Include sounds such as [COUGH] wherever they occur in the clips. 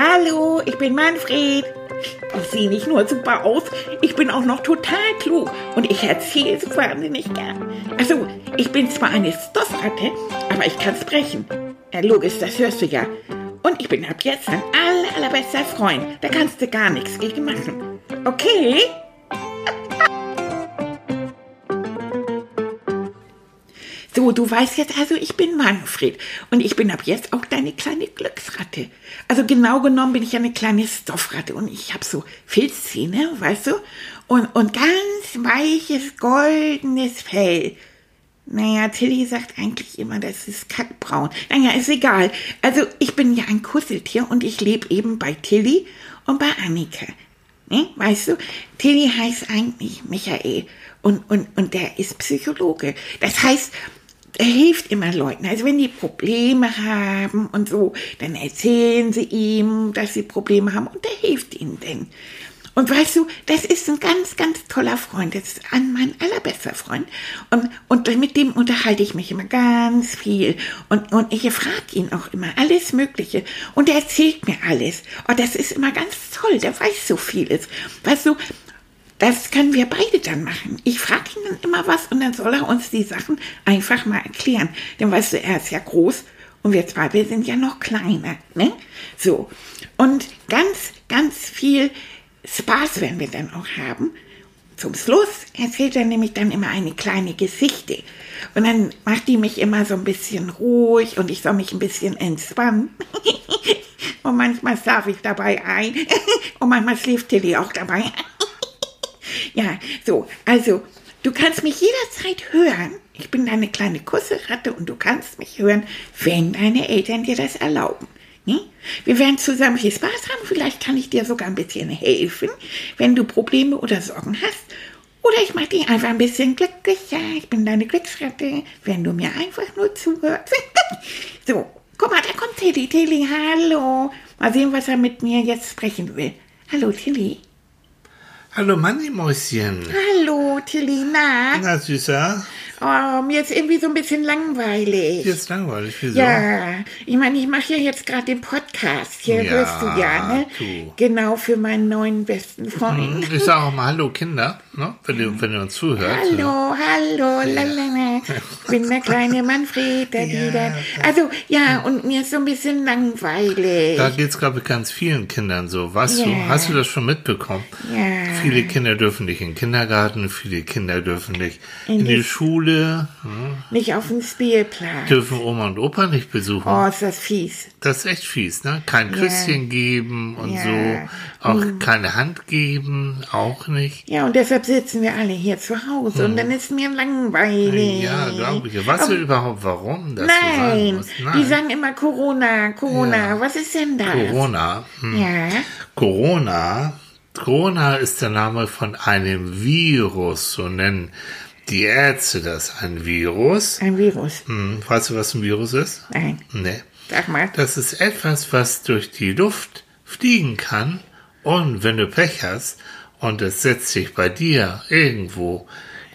Hallo, ich bin Manfred. Ich sehe nicht nur super aus, ich bin auch noch total klug und ich erzähle es wahnsinnig gern. Also, ich bin zwar eine Stoffratte, aber ich kann sprechen. Ja, logisch, das hörst du ja. Und ich bin ab jetzt dein aller, allerbester Freund. Da kannst du gar nichts gegen machen. Okay? Du weißt jetzt also, ich bin Manfred und ich bin ab jetzt auch deine kleine Glücksratte. Also genau genommen bin ich eine kleine Stoffratte und ich habe so Filzzähne, weißt du? Und, und ganz weiches, goldenes Fell. Naja, Tilly sagt eigentlich immer, das ist kackbraun. Naja, ist egal. Also ich bin ja ein Kusseltier und ich lebe eben bei Tilly und bei Annika. Ne? Weißt du, Tilly heißt eigentlich Michael und, und, und der ist Psychologe. Das heißt, hilft immer Leuten. Also wenn die Probleme haben und so, dann erzählen sie ihm, dass sie Probleme haben und er hilft ihnen denn. Und weißt du, das ist ein ganz, ganz toller Freund. Das ist ein, mein allerbester Freund. Und, und mit dem unterhalte ich mich immer ganz viel. Und, und ich frage ihn auch immer alles Mögliche. Und er erzählt mir alles. Oh, das ist immer ganz toll. Der weiß so vieles. Weißt du, das können wir beide dann machen. Ich frage ihn dann immer was und dann soll er uns die Sachen einfach mal erklären. Denn weißt du, er ist ja groß und wir zwei, wir sind ja noch kleiner. Ne? So. Und ganz, ganz viel Spaß werden wir dann auch haben. Zum Schluss erzählt er nämlich dann immer eine kleine Geschichte. Und dann macht die mich immer so ein bisschen ruhig und ich soll mich ein bisschen entspannen. [LAUGHS] und manchmal schlafe ich dabei ein. [LAUGHS] und manchmal schläft Tilly auch dabei. Ja, so, also, du kannst mich jederzeit hören. Ich bin deine kleine Kusseratte und du kannst mich hören, wenn deine Eltern dir das erlauben. Ne? Wir werden zusammen viel Spaß haben. Vielleicht kann ich dir sogar ein bisschen helfen, wenn du Probleme oder Sorgen hast. Oder ich mache dich einfach ein bisschen glücklicher. Ich bin deine Glücksratte, wenn du mir einfach nur zuhörst. [LAUGHS] so, guck mal, da kommt Tilly. Tilly, hallo. Mal sehen, was er mit mir jetzt sprechen will. Hallo, Tilly. Hallo Manni-Mäuschen. Hallo Tillina. Na, Süßer. Oh, mir ist irgendwie so ein bisschen langweilig. Dir ist langweilig, wieso? Ja, ich meine, ich mache ja jetzt gerade den Podcast. Hier Ja, hörst du ja, ne? du. Genau für meinen neuen besten Freund. Hm, Ich sage auch mal Hallo Kinder, ne? wenn, ihr, wenn ihr uns zuhört. Hallo, hallo, lalala. Ich bin der kleine Manfred, der Ja. wieder. Also, ja, und mir ist so ein bisschen langweilig. Da geht es, glaube ich, ganz vielen Kindern so. Weißt du, Ja. hast du das schon mitbekommen? Ja. Viele Kinder dürfen nicht in den Kindergarten, viele Kinder dürfen nicht In in, die- die Schule, hm, Nicht auf dem Spielplatz. dürfen Oma und Opa nicht besuchen. Oh, ist das fies. Das ist echt fies, ne? Kein Küsschen geben und Ja. so. Auch keine Hand geben, auch nicht. Ja, und deshalb sitzen wir alle hier zu Hause und dann ist mir langweilig. Hm. Ja, glaube ich. Weißt du überhaupt, warum das so sein Nein, die sagen immer Corona, Corona. Ja. Was ist denn das? Corona. Hm. Ja, Corona. Corona ist der Name von einem Virus, so nennen die Ärzte das ein Virus. ein Virus. Hm. Weißt du, was ein Virus ist? Nein, Nee. sag mal. Das ist etwas, was durch die Luft fliegen kann und wenn du Pech hast und es setzt sich bei dir irgendwo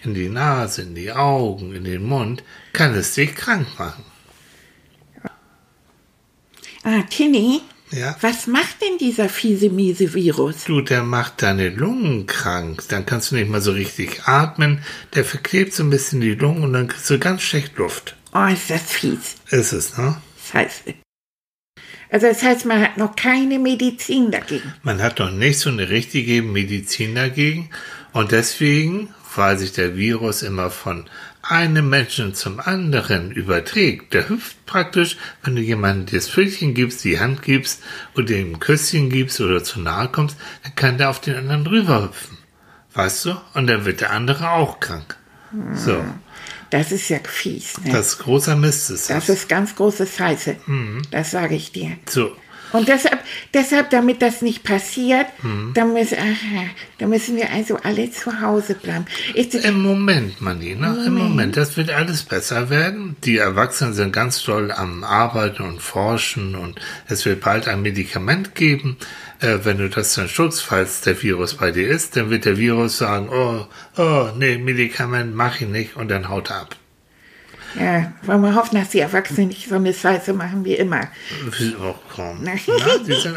in die Nase, in die Augen, in den Mund, kann es dich krank machen. Ah, Tinny, Ja. was macht denn dieser fiese, miese Virus? Du, der macht deine Lungen krank. Dann kannst du nicht mal so richtig atmen. Der verklebt so ein bisschen die Lungen und dann kriegst du ganz schlecht Luft. Oh, ist das fies. Ist es, ne? Scheiße. Also das heißt, man hat noch keine Medizin dagegen. Man hat noch nicht so eine richtige Medizin dagegen. Und deswegen, weil sich der Virus immer von einem Menschen zum anderen überträgt, der hüpft praktisch, wenn du jemandem das Pfötchen gibst, die Hand gibst oder ihm ein Küsschen gibst oder zu nahe kommst, dann kann der auf den anderen drüber hüpfen. Weißt du? Und dann wird der andere auch krank. So, Das ist ja fies, ne? das ist großer Mist ist das das. ist ganz große Scheiße. Mhm. Das sage ich dir. So, Und deshalb, deshalb, damit das nicht passiert, Mhm. da, müssen, aha, da müssen wir also alle zu Hause bleiben. Ich, Im Moment, Manni, ne? Im Moment. Das wird alles besser werden. Die Erwachsenen sind ganz toll am Arbeiten und Forschen und es wird bald ein Medikament geben. Äh, wenn du das dann schutzt, falls der Virus bei dir ist, dann wird der Virus sagen, oh, oh, nee, Medikament mach ich nicht und dann haut er ab. Ja, wollen wir hoffen, dass die Erwachsenen nicht so eine Scheiße machen wie immer. Oh, komm. Na. Die sind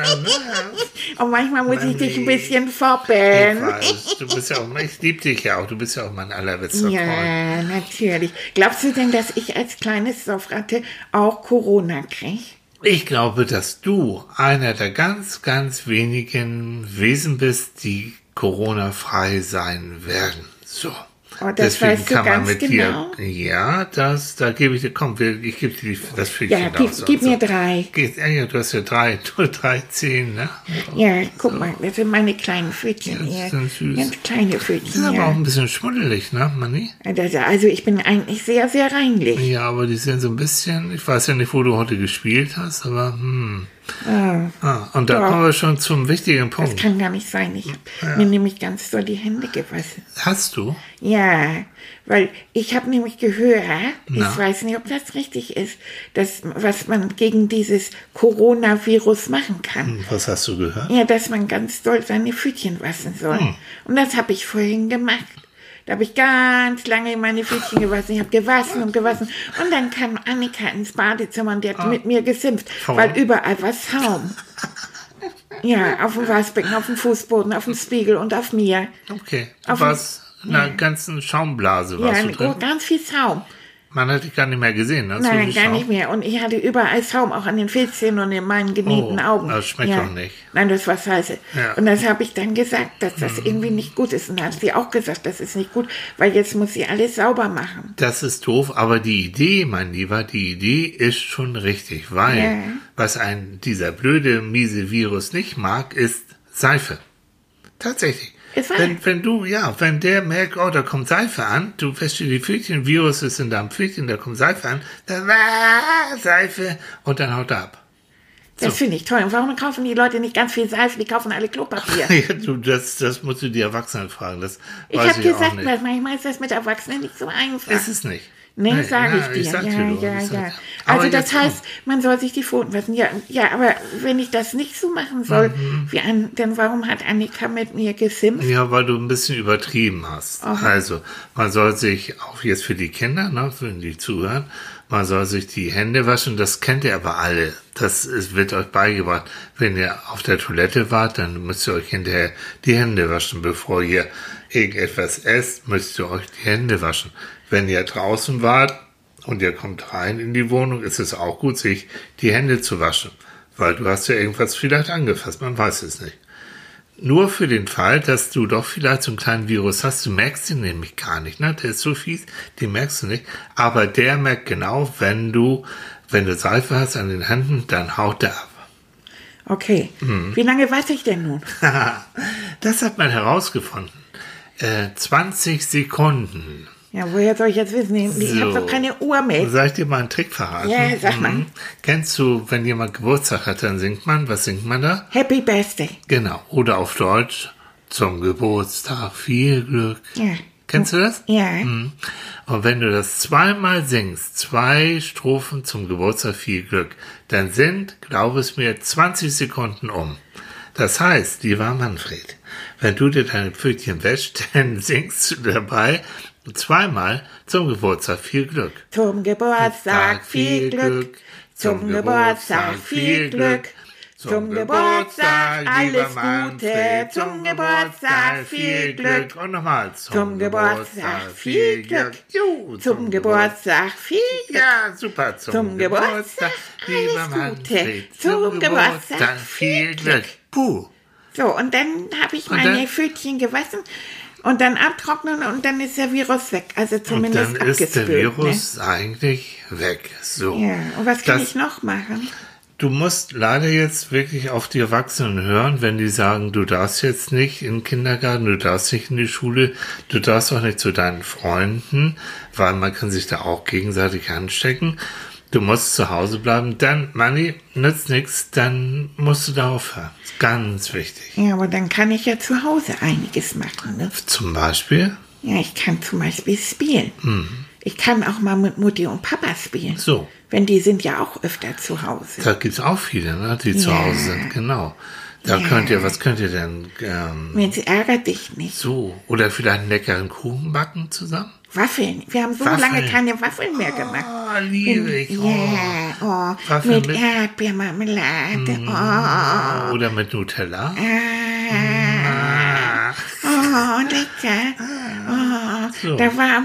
Und manchmal muss ich dich ein bisschen weiß, du bist ja auch, ich liebe dich ja auch, du bist ja auch mein allerbester Freund. Ja, natürlich. Glaubst du denn, dass ich als kleines Saufratte auch Corona kriege? Ich glaube, dass du einer der ganz, ganz wenigen Wesen bist, die Corona-frei sein werden. So. Oh, das weißt du ganz genau? dir. Ja, das, da gebe ich dir, komm, wir- ich gebe dir die- das Füllchen Ja, gib, gib mir so. drei. Geht, ja, ja, du hast ja drei, [LAUGHS] du, drei Zehen, ne? Ja, guck mal, das sind meine kleinen Pfötchen Ja, hier. süß. Ganz kleine Das ist Pfötchen, aber auch ja. ein bisschen schmuddelig, ne, Manni? Also ich bin eigentlich sehr, sehr reinlich. Ja, aber die sind so ein bisschen, ich weiß ja nicht, wo du heute gespielt hast, aber hm. Ah, Ah, und da Ja. kommen wir schon zum wichtigen das Punkt. kann gar nicht sein. Ich habe mir nämlich ganz so die Hände gewaschen. Hast du? Ja, weil ich habe nämlich gehört, Na? ich weiß nicht, ob das richtig ist, dass, was man gegen dieses Coronavirus machen kann. Hm, Was hast du gehört? Ja, dass man ganz doll seine Pfötchen waschen soll. Hm. Und das habe ich vorhin gemacht. Da habe ich ganz lange meine Pfötchen gewaschen. Ich habe gewaschen und gewaschen. Und dann kam Annika ins Badezimmer und die hat mit mir gesimpft, Warum? weil überall war Schaum. Ja, auf dem Waschbecken, auf dem Fußboden, auf dem Spiegel und auf mir. Okay. Du Auf- in einer ganzen Schaumblase Ja, warst du oh, drin. ganz viel Schaum. Man hat dich gar nicht mehr gesehen, ne? Nein, gar nicht mehr. Und ich hatte überall Schaum, auch an den Filzchen und in meinen genähten Oh, Augen. das schmeckt ja. doch nicht. Nein, das war scheiße. Ja. Mhm. Und das habe ich dann gesagt, dass das irgendwie nicht gut ist. Und dann hat sie auch gesagt, das ist nicht gut, weil jetzt muss sie alles sauber machen. Das ist doof, aber die Idee, mein Lieber, die Idee ist schon richtig, weil Ja. was ein dieser blöde, miese Virus nicht mag, ist Seife. Tatsächlich. Wenn, wenn du, ja, wenn der merkt, oh, da kommt Seife an, du wäschst dir die Pfötchen, Virus ist in deinem Pfötchen, da kommt Seife an, dann ah, Seife und dann haut er ab. Das finde ich toll. Und warum kaufen die Leute nicht ganz viel Seife? Die kaufen alle Klopapier. [LAUGHS] Ja, du, das, das musst du die Erwachsenen fragen. Das Ich habe ich auch gesagt, nicht. manchmal ist das mit Erwachsenen nicht so einfach. Ist es nicht. Nee, Nee, sage ich dir. sag ja, dir ja, ich ja. Aber Also das heißt, man soll sich die Pfoten waschen. Ja, ja, aber wenn ich das nicht so machen soll, Mhm. wie an, dann warum hat Annika mit mir gesimpft? Ja, weil du ein bisschen übertrieben hast. Aha. Also, man soll sich, auch jetzt für die Kinder, ne, wenn die zuhören, man soll sich die Hände waschen, das kennt ihr aber alle. Das ist, wird euch beigebracht. Wenn ihr auf der Toilette wart, dann müsst ihr euch hinterher die Hände waschen. Bevor ihr irgendetwas esst, müsst ihr euch die Hände waschen. Wenn ihr draußen wart und ihr kommt rein in die Wohnung, ist es auch gut, sich die Hände zu waschen. Weil du hast ja irgendwas vielleicht angefasst, man weiß es nicht. Nur für den Fall, dass du doch vielleicht so einen kleinen Virus hast, du merkst ihn nämlich gar nicht, ne? Der ist so fies, den merkst du nicht. Aber der merkt genau, wenn du, wenn du Seife hast an den Händen, dann haut der ab. Okay. Mhm. Wie lange weiß ich denn nun? [LAUGHS] das hat man herausgefunden. Äh, 20 Sekunden. Ja, woher soll ich jetzt wissen? Ich So. habe doch keine Uhr mehr. Soll ich dir mal einen Trick verraten? Ja, sag mal. Mhm. Kennst du, wenn jemand Geburtstag hat, dann singt man, was singt man da? Happy Birthday. Genau. Oder auf Deutsch, zum Geburtstag viel Glück. Ja. Kennst du das? Ja. Mhm. Und wenn du das zweimal singst, zwei Strophen zum Geburtstag viel Glück, dann sind, glaube es mir, 20 Sekunden um. Das heißt, lieber Manfred, wenn du dir deine Pfötchen wäschst, [LAUGHS] dann singst du dabei zweimal zum Geburtstag viel Glück. Zum Geburtstag viel Glück. Zum Geburtstag viel Glück. Zum Geburtstag alles Gute. Zum Geburtstag viel Glück. Und nochmal. Zum Geburtstag viel Glück. Zum Geburtstag viel Glück. Ja, super. Zum, Geburtstag lieber alles Manfred. Gute. Zum, Geburtstag viel Glück. Puh. So, und dann habe ich meine Pfötchen gewaschen und dann abtrocknen und dann ist der Virus weg. Also Und zumindest dann ist der abgespült. Virus eigentlich weg. So. Ne? Ja, und was kann Das- ich noch machen? Du musst leider jetzt wirklich auf die Erwachsenen hören, wenn die sagen, du darfst jetzt nicht in den Kindergarten, du darfst nicht in die Schule, du darfst auch nicht zu deinen Freunden, weil man kann sich da auch gegenseitig anstecken. Du musst zu Hause bleiben. Dann, Manni, nützt nichts, dann musst du da aufhören. Ist Ganz wichtig. Ja, aber dann kann ich ja zu Hause einiges machen. Ne? Zum Beispiel, Ja, ich kann zum Beispiel spielen. Mhm. Ich kann auch mal mit Mutti und Papa spielen. so, Wenn die sind ja auch öfter zu Hause. da gibt's auch viele, ne, die zu Ja. Hause sind, genau. Da Ja. könnt ihr, was könnt ihr denn, ähm, Mensch, ärgert dich nicht. so, oder vielleicht einen leckeren Kuchen backen zusammen? Waffeln. Wir haben so Waffeln. lange keine Waffeln mehr gemacht. Oh, liebe ich. Ja, oh, Waffeln mit, mit- Erdbeermarmelade. Oh, Oh. Oder mit Nutella. ah, Ah. oh, lecker. Oh, So. da war,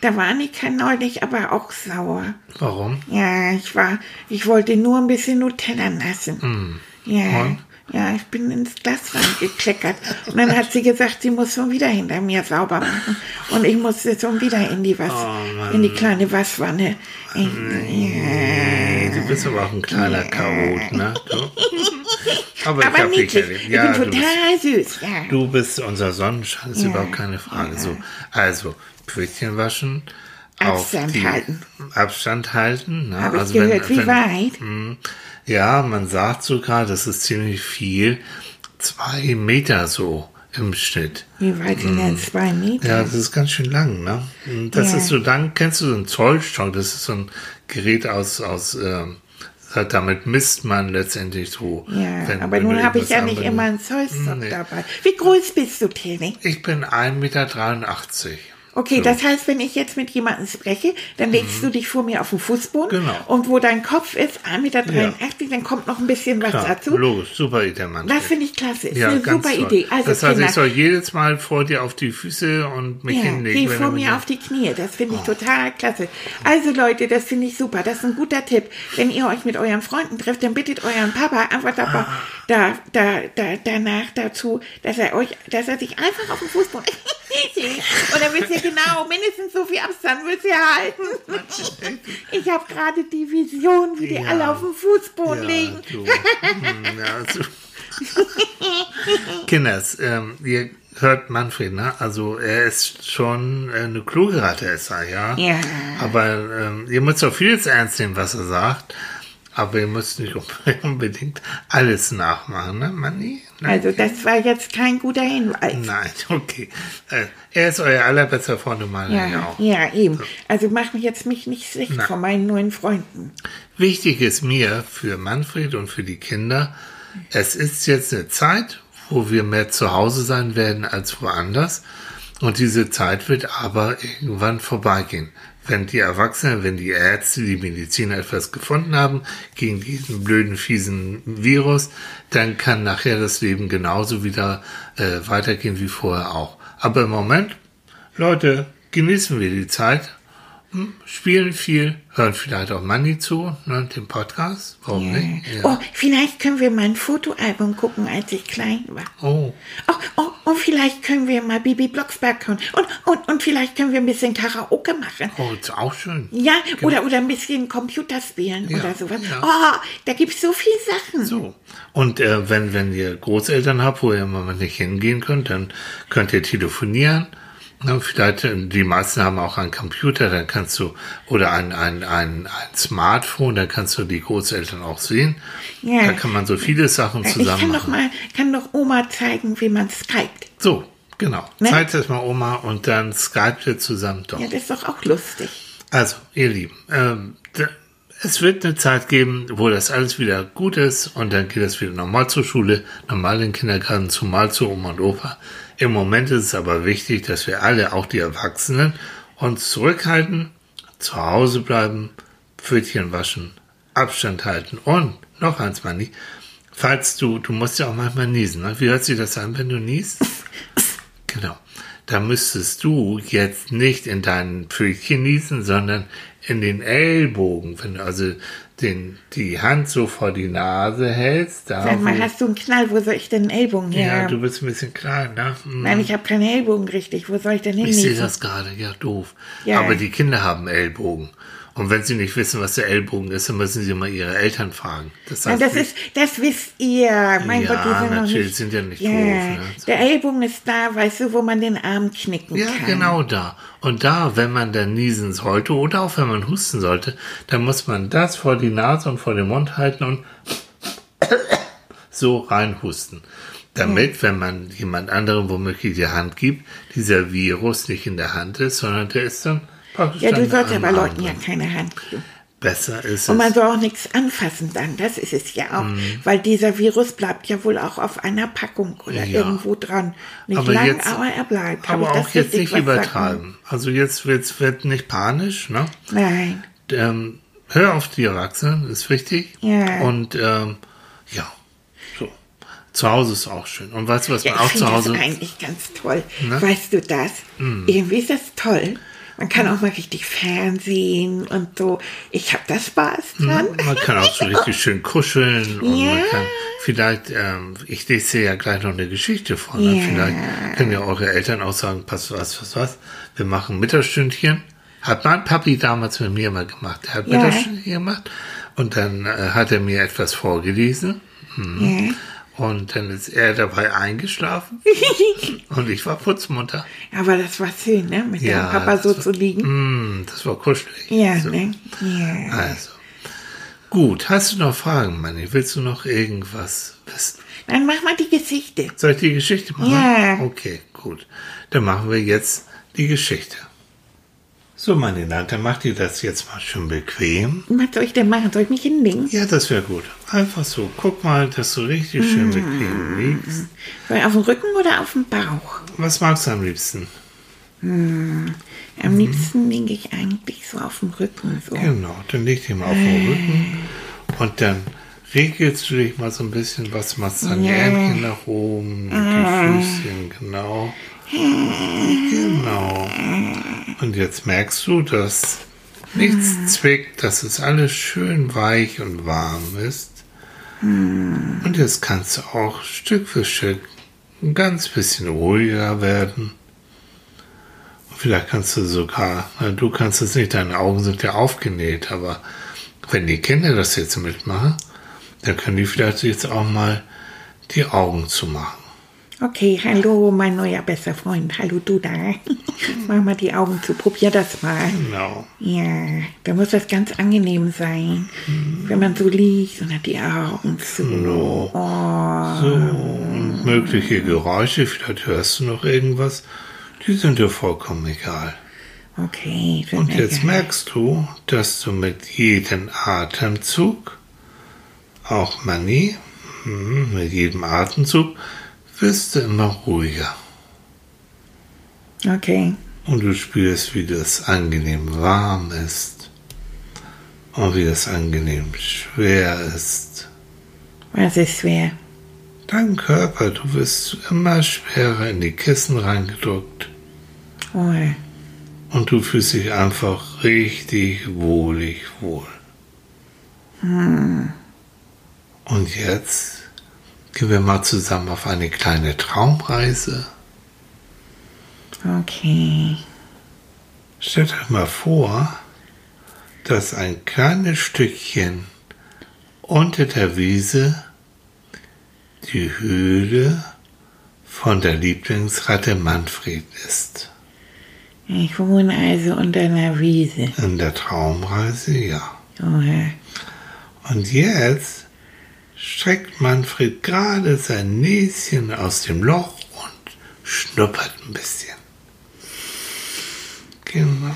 da war Annika neulich aber auch sauer. Warum? Ja, ich war, ich wollte nur ein bisschen Nutella lassen. Ja, Hm. Und? Ja, ich bin ins Glas reingekleckert. Und dann hat sie gesagt, sie muss schon wieder hinter mir sauber machen. Und ich musste schon wieder in die Was, Oh, in die kleine Waschwanne. Ich, du bist aber auch ein kleiner Chaot, ne? Du? Aber, ich aber dich niedlich. erlebt. Ich Ja, bin total süß. Ja. du bist unser Sonnenschein, ist überhaupt keine Frage. So, also, Pfötchen waschen. Abstand halten. Abstand halten. Ne? Habe ich also gehört, wie weit? Hm, Ja, man sagt sogar, das ist ziemlich viel. Zwei Meter so im Schnitt. Wie weit sind denn zwei Meter? Ja, das ist ganz schön lang, ne? Und Das Ja. ist so lang, kennst du so einen Zollstock? Das ist so ein Gerät aus, aus, ähm, damit misst man letztendlich so. Ja, wenn- aber wenn nun habe ich ja nicht immer einen Zollstock Nee. dabei. Wie groß bist du, Tilly? Ich bin 1,83 Meter. Okay, So. das heißt, wenn ich jetzt mit jemandem spreche, dann legst du dich vor mir auf den Fußboden. Genau. Und wo dein Kopf ist, 1,83 Meter, dann kommt noch ein bisschen was Klar, dazu. logisch, super Idee, Mann. Das finde ich klasse. Ist ja, eine super toll. Idee. Also das heißt, Kinder, ich soll jedes Mal vor dir auf die Füße und mich ja, hinlegen. geh vor mir auf die Knie. Das finde ich total klasse. Also Leute, das finde ich super. Das ist ein guter Tipp. Wenn ihr euch mit euren Freunden trefft, dann bittet euren Papa einfach da, da, da, da, danach dazu, dass er euch, dass er sich einfach auf den Fußboden [LAUGHS] und dann wisst ihr genau, mindestens so viel Abstand müsst ihr halten. Ich habe gerade die Vision, wie die Ja. alle auf dem Fußboden Ja, liegen. du. Hm, ja, so. [LAUGHS] Kinders, ähm, ihr hört Manfred, ne? Also er ist schon äh, eine kluge Ratte, ist er, ja. Ja. Aber ähm, ihr müsst auch vieles ernst nehmen, was er sagt. Aber ihr müsst nicht [LAUGHS] unbedingt alles nachmachen, ne, Manni? Ne? Also das war jetzt kein guter Hinweis. Nein, [LAUGHS] okay. Äh, er ist euer allerbester Freund und meiner ja Ja, auch. ja, eben. Also mach mich jetzt mich nicht schlecht Na. von meinen neuen Freunden. Wichtig ist mir für Manfred und für die Kinder, es ist jetzt eine Zeit, wo wir mehr zu Hause sein werden als woanders. Und diese Zeit wird aber irgendwann vorbeigehen. Wenn die Erwachsenen, wenn die Ärzte, die Mediziner etwas gefunden haben gegen diesen blöden, fiesen Virus, dann kann nachher das Leben genauso wieder äh, weitergehen wie vorher auch. Aber im Moment, Leute, genießen wir die Zeit spielen viel, hören vielleicht auch Manni zu, ne, den Podcast. Warum nicht? Ja. Oh, vielleicht können wir mal ein Fotoalbum gucken, als ich klein war. Oh, Oh, oh, und vielleicht können wir mal Bibi Blocksberg hören. Und, und, und vielleicht können wir ein bisschen Karaoke machen. oh, ist auch schön. Ja, oder, oder ein bisschen Computer spielen Ja, oder sowas. ja. Oh, da gibt's so viele Sachen. So. Und äh, wenn, wenn ihr Großeltern habt, wo ihr im Moment nicht hingehen könnt, dann könnt ihr telefonieren. Na, vielleicht, äh, die meisten haben auch einen Computer, dann kannst du, oder ein, ein, ein, ein Smartphone, dann kannst du die Großeltern auch sehen. Ja. Da kann man so viele Sachen ich zusammen kann doch machen. mal, kann doch Oma zeigen, wie man skypt. So, genau. Ne? Zeigt es mal Oma und dann skypt ihr zusammen doch. Ja, das ist doch auch lustig. Also, ihr Lieben, ähm, es wird eine Zeit geben, wo das alles wieder gut ist und dann geht es wieder normal zur Schule, normal in den Kindergarten, zumal zu Oma und Opa. Im Moment ist es aber wichtig, dass wir alle, auch die Erwachsenen, uns zurückhalten, zu Hause bleiben, Pfötchen waschen, Abstand halten und noch eins, Manni, falls du, du musst ja auch manchmal niesen, ne? wie hört sich das an, wenn du niest? [LAUGHS] Genau. Da müsstest du jetzt nicht in deinen Pfötchen niesen, sondern in den Ellbogen. Wenn du also den, die Hand so vor die Nase hältst, da Sag mal, hast du einen Knall? Wo soll ich denn einen Ellbogen her? ja, haben? du bist ein bisschen klein, ne? Hm. Nein, ich habe keinen Ellbogen richtig. Wo soll ich denn Ich sehe das gerade, ja, doof. Ja. Aber die Kinder haben Ellbogen. Und wenn sie nicht wissen, was der Ellbogen ist, dann müssen sie mal ihre Eltern fragen. Das Ja, heißt, das ist, das wisst ihr. Mein Ja, Gott, die sind natürlich, nicht. sind ja nicht ja, doof, ne? Der Ellbogen ist da, weißt du, wo man den Arm knicken Ja, kann. genau da. Und da, wenn man dann niesen sollte oder auch wenn man husten sollte, dann muss man das vor die Nase und vor den Mund halten und so reinhusten. Damit, wenn man jemand anderem womöglich die Hand gibt, dieser Virus nicht in der Hand ist, sondern der ist dann Ja, du sollst aber Leuten ja keine Hand geben. besser ist Und es. man soll auch nichts anfassen dann, das ist es ja auch. Mhm. Weil dieser Virus bleibt ja wohl auch auf einer Packung oder Ja. irgendwo dran. Nicht Aber lang, jetzt- aber er bleibt. Aber ich auch jetzt nicht was sagen? übertreiben. Also jetzt wird's, wird nicht panisch, ne? Nein. Ähm, hör auf die Erwachsenen, ist wichtig. Ja. Und ähm, ja, so. Zu Hause ist auch schön. Und weißt du, was Ja, man ich auch zu finde das Hause. eigentlich ganz toll. Ne? Weißt du das? Irgendwie ist das toll. Man kann auch mal richtig Fernsehen und so. Ich habe da Spaß dran. Man kann auch so richtig [LAUGHS] schön kuscheln und man Ja. kann vielleicht, ähm, ich lese ja gleich noch eine Geschichte vor. Ne? Ja. Vielleicht können ja eure Eltern auch sagen, pass was, was, was, wir machen Mittagsstündchen. Hat mein Papi damals mit mir mal gemacht. Er hat Ja. Mittagsstündchen gemacht und dann äh, hat er mir etwas vorgelesen. Ja. Und dann ist er dabei eingeschlafen [LAUGHS] und ich war putzmunter. Aber das war schön, ne? Mit Ja, dem Papa so war- zu liegen. Mm, das war kuschelig. Ja, so. ne? Ja. Also. Gut, hast du noch Fragen, Manni? Willst du noch irgendwas wissen? Dann mach mal die Geschichte. Soll ich die Geschichte machen? Ja. Okay, gut. Dann machen wir jetzt die Geschichte. So, meine dann macht ihr das jetzt mal schön bequem. Was soll ich denn machen? Soll ich mich hinlegen? Ja, das wäre gut. Einfach so. Guck mal, dass du richtig schön bequem liegst. Soll ich auf dem Rücken oder auf dem Bauch? Was magst du am liebsten? Am Mhm. liebsten liege ich eigentlich so auf dem Rücken. So. Genau, dann leg dich mal auf den Rücken und dann regelst du dich mal so ein bisschen, was machst deine Ärmchen nach oben, die Füßchen, genau. Genau. Und jetzt merkst du, dass nichts zwickt, dass es alles schön weich und warm ist. Und jetzt kannst du auch Stück für Stück ein ganz bisschen ruhiger werden. Und vielleicht kannst du sogar, na, du kannst es nicht, deine Augen sind ja aufgenäht, aber wenn die Kinder das jetzt mitmachen, dann können die vielleicht jetzt auch mal die Augen zumachen. Okay, hallo, mein neuer bester Freund. Hallo, du da. [LAUGHS] Mach mal die Augen zu. Probier das mal. Genau. Ja, da muss das ganz angenehm sein, wenn man so liegt und hat die Augen zu. Oh, So, und mögliche Geräusche, vielleicht hörst du noch irgendwas, die sind dir vollkommen egal. okay. Und jetzt geil. merkst du, dass du mit jedem Atemzug, auch Mani, hm, mit jedem Atemzug, wirst du immer ruhiger. Okay. Und du spürst, wie das angenehm warm ist und wie das angenehm schwer ist. Was ist schwer? Dein Körper, du wirst immer schwerer in die Kissen reingedrückt Oh, und du fühlst dich einfach richtig wohlig wohl. Und jetzt gehen wir mal zusammen auf eine kleine Traumreise. okay. Stellt euch mal vor, dass ein kleines Stückchen unter der Wiese die Höhle von der Lieblingsratte Manfred ist. Ich wohne also unter einer Wiese. In der Traumreise, ja. Ja. Und jetzt streckt Manfred gerade sein Näschen aus dem Loch und schnuppert ein bisschen. Genau.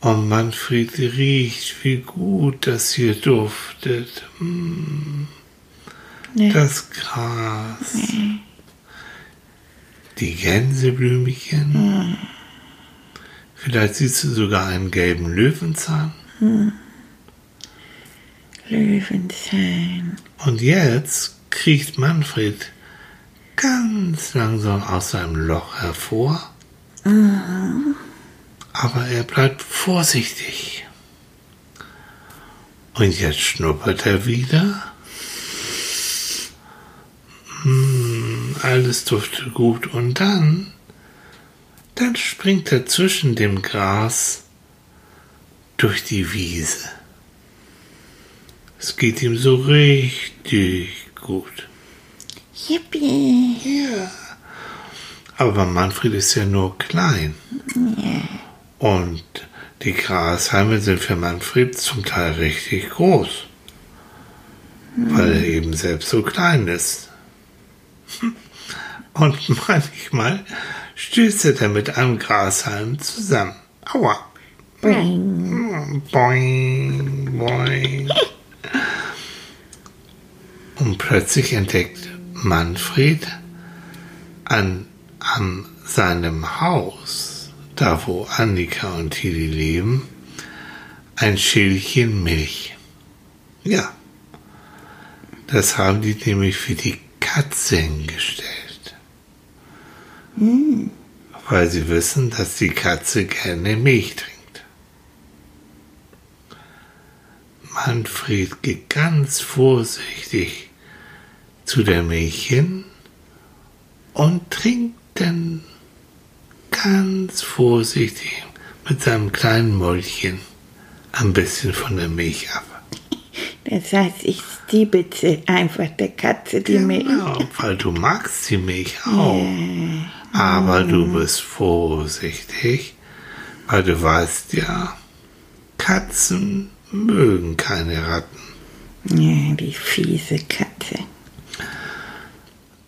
Und Manfred riecht, wie gut das hier duftet. Hm. Das Gras. Die Gänseblümchen. Vielleicht siehst du sogar einen gelben Löwenzahn. Löwenzahn. Und jetzt kriecht Manfred ganz langsam aus seinem Loch hervor. Aber er bleibt vorsichtig. Und jetzt schnuppert er wieder. Hm, alles duftet gut. Und dann, dann springt er zwischen dem Gras durch die Wiese. Es geht ihm so richtig gut. Yippie. Ja. Aber Manfred ist ja nur klein. Und die Grashalme sind für Manfred zum Teil richtig groß. Weil er eben selbst so klein ist. [LAUGHS] Und manchmal stößt er dann mit einem Grashalm zusammen. Aua. Boing. Boing, boing. Und plötzlich entdeckt Manfred an, an seinem Haus, da wo Annika und Tilly leben, ein Schälchen Milch. Ja, das haben die nämlich für die Katze hingestellt. Weil sie wissen, dass die Katze gerne Milch trinkt. Manfred geht ganz vorsichtig zu der Milch hin und trinkt dann ganz vorsichtig mit seinem kleinen Mäulchen ein bisschen von der Milch ab. Das heißt, ich stiebitze einfach der Katze die Milch. Genau, weil du magst die Milch auch. Aber du bist vorsichtig, weil du weißt ja, Katzen mögen keine Ratten. Ja, die fiese Katze.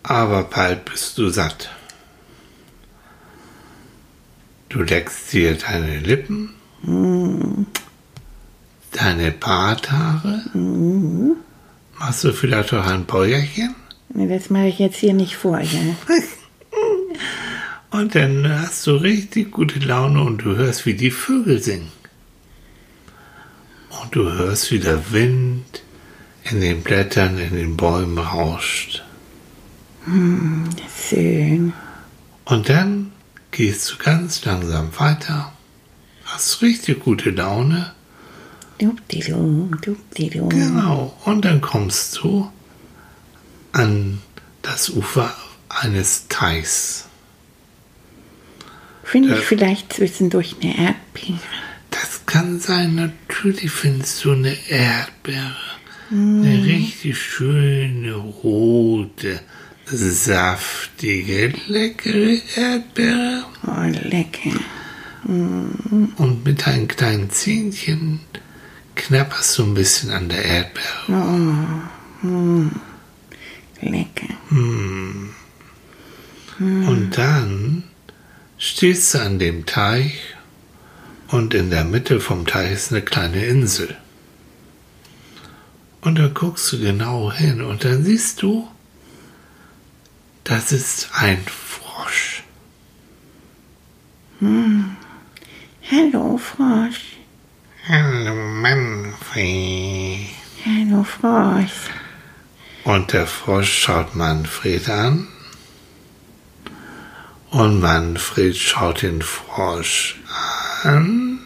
Aber bald bist du satt. Du leckst dir deine Lippen, deine Barthaare, machst du vielleicht auch ein Bäuerchen Das mache ich jetzt hier nicht vor, ja. [LAUGHS] und dann hast du richtig gute Laune und du hörst, wie die Vögel singen. Und du hörst, wie der Wind in den Blättern, in den Bäumen rauscht. Schön. Und dann gehst du ganz langsam weiter, hast richtig gute Laune. Dubdidu, dubdidu. Genau. Und dann kommst du an das Ufer eines Teichs. Finde ich Ja. vielleicht zwischendurch eine Erdbeere. Das kann sein, natürlich findest du eine Erdbeere. Eine richtig schöne, rote, saftige, leckere Erdbeere. Oh, lecker. Und mit deinen kleinen Zähnchen knapperst du ein bisschen an der Erdbeere. Lecker. Und dann stehst du an dem Teich und in der Mitte vom Teich ist eine kleine Insel. Und dann guckst du genau hin und dann siehst du, das ist ein Frosch. Hallo, Frosch. Hallo Manfred. Hallo, Frosch. Und der Frosch schaut Manfred an. Und Manfred schaut den Frosch an.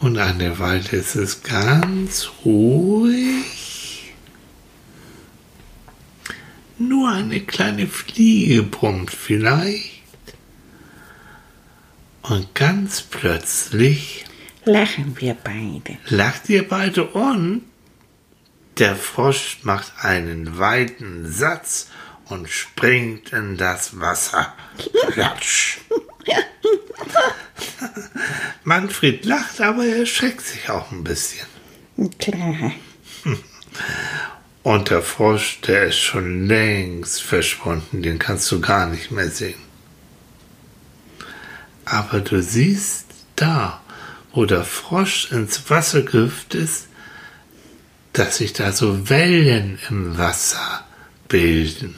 Und eine Weile ist es ganz ruhig. Nur eine kleine Fliege brummt vielleicht. Und ganz plötzlich Lachen wir beide. lacht ihr beide und der Frosch macht einen weiten Satz und springt in das Wasser. Platsch. [LAUGHS] Manfred lacht, aber er erschreckt sich auch ein bisschen. Klar. [LAUGHS] Und der Frosch, der ist schon längst verschwunden, den kannst du gar nicht mehr sehen. Aber du siehst da, wo der Frosch ins Wasser gehüpft ist, dass sich da so Wellen im Wasser bilden.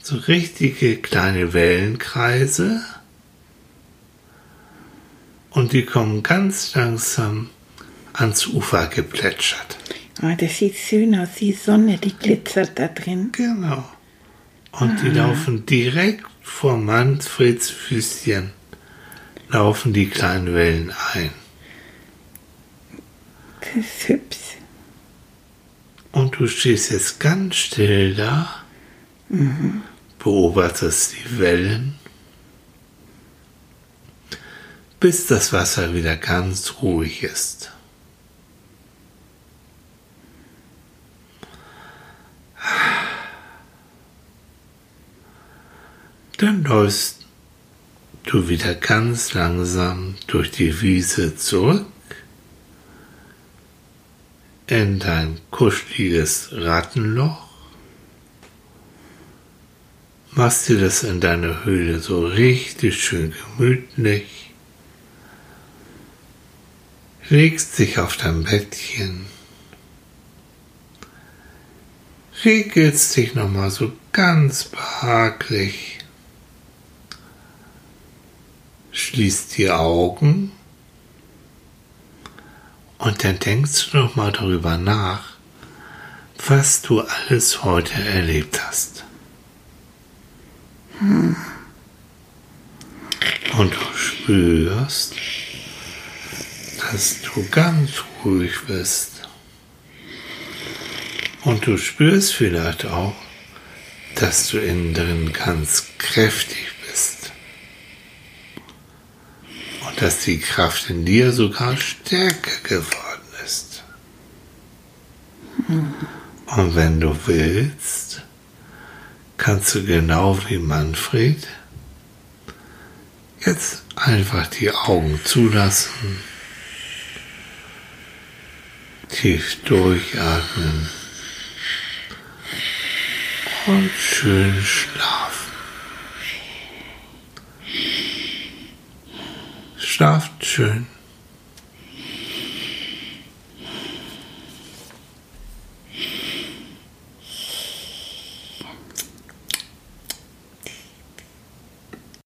So richtige kleine Wellenkreise. Und die kommen ganz langsam ans Ufer geplätschert. Oh, das sieht schön aus. Die Sonne, die glitzert da drin. Genau. Und die laufen direkt vor Manfreds Füßchen, laufen die kleinen Wellen ein. Das ist hübsch. Und du stehst jetzt ganz still da, beobachtest die Wellen, bis das Wasser wieder ganz ruhig ist. Dann läufst du wieder ganz langsam durch die Wiese zurück in dein kuscheliges Rattenloch. machst dir das in deiner Höhle so richtig schön gemütlich, legst dich auf dein Bettchen, regelst dich nochmal so ganz behaglich, schließt die Augen und dann denkst du nochmal darüber nach, was du alles heute erlebt hast. Hm. Und du spürst, dass du ganz ruhig bist. Und du spürst vielleicht auch, dass du innen drin ganz kräftig bist. Und dass die Kraft in dir sogar stärker geworden ist. Und wenn du willst, kannst du genau wie Manfred jetzt einfach die Augen zulassen, tief durchatmen und schön schlafen. Schlaft schön.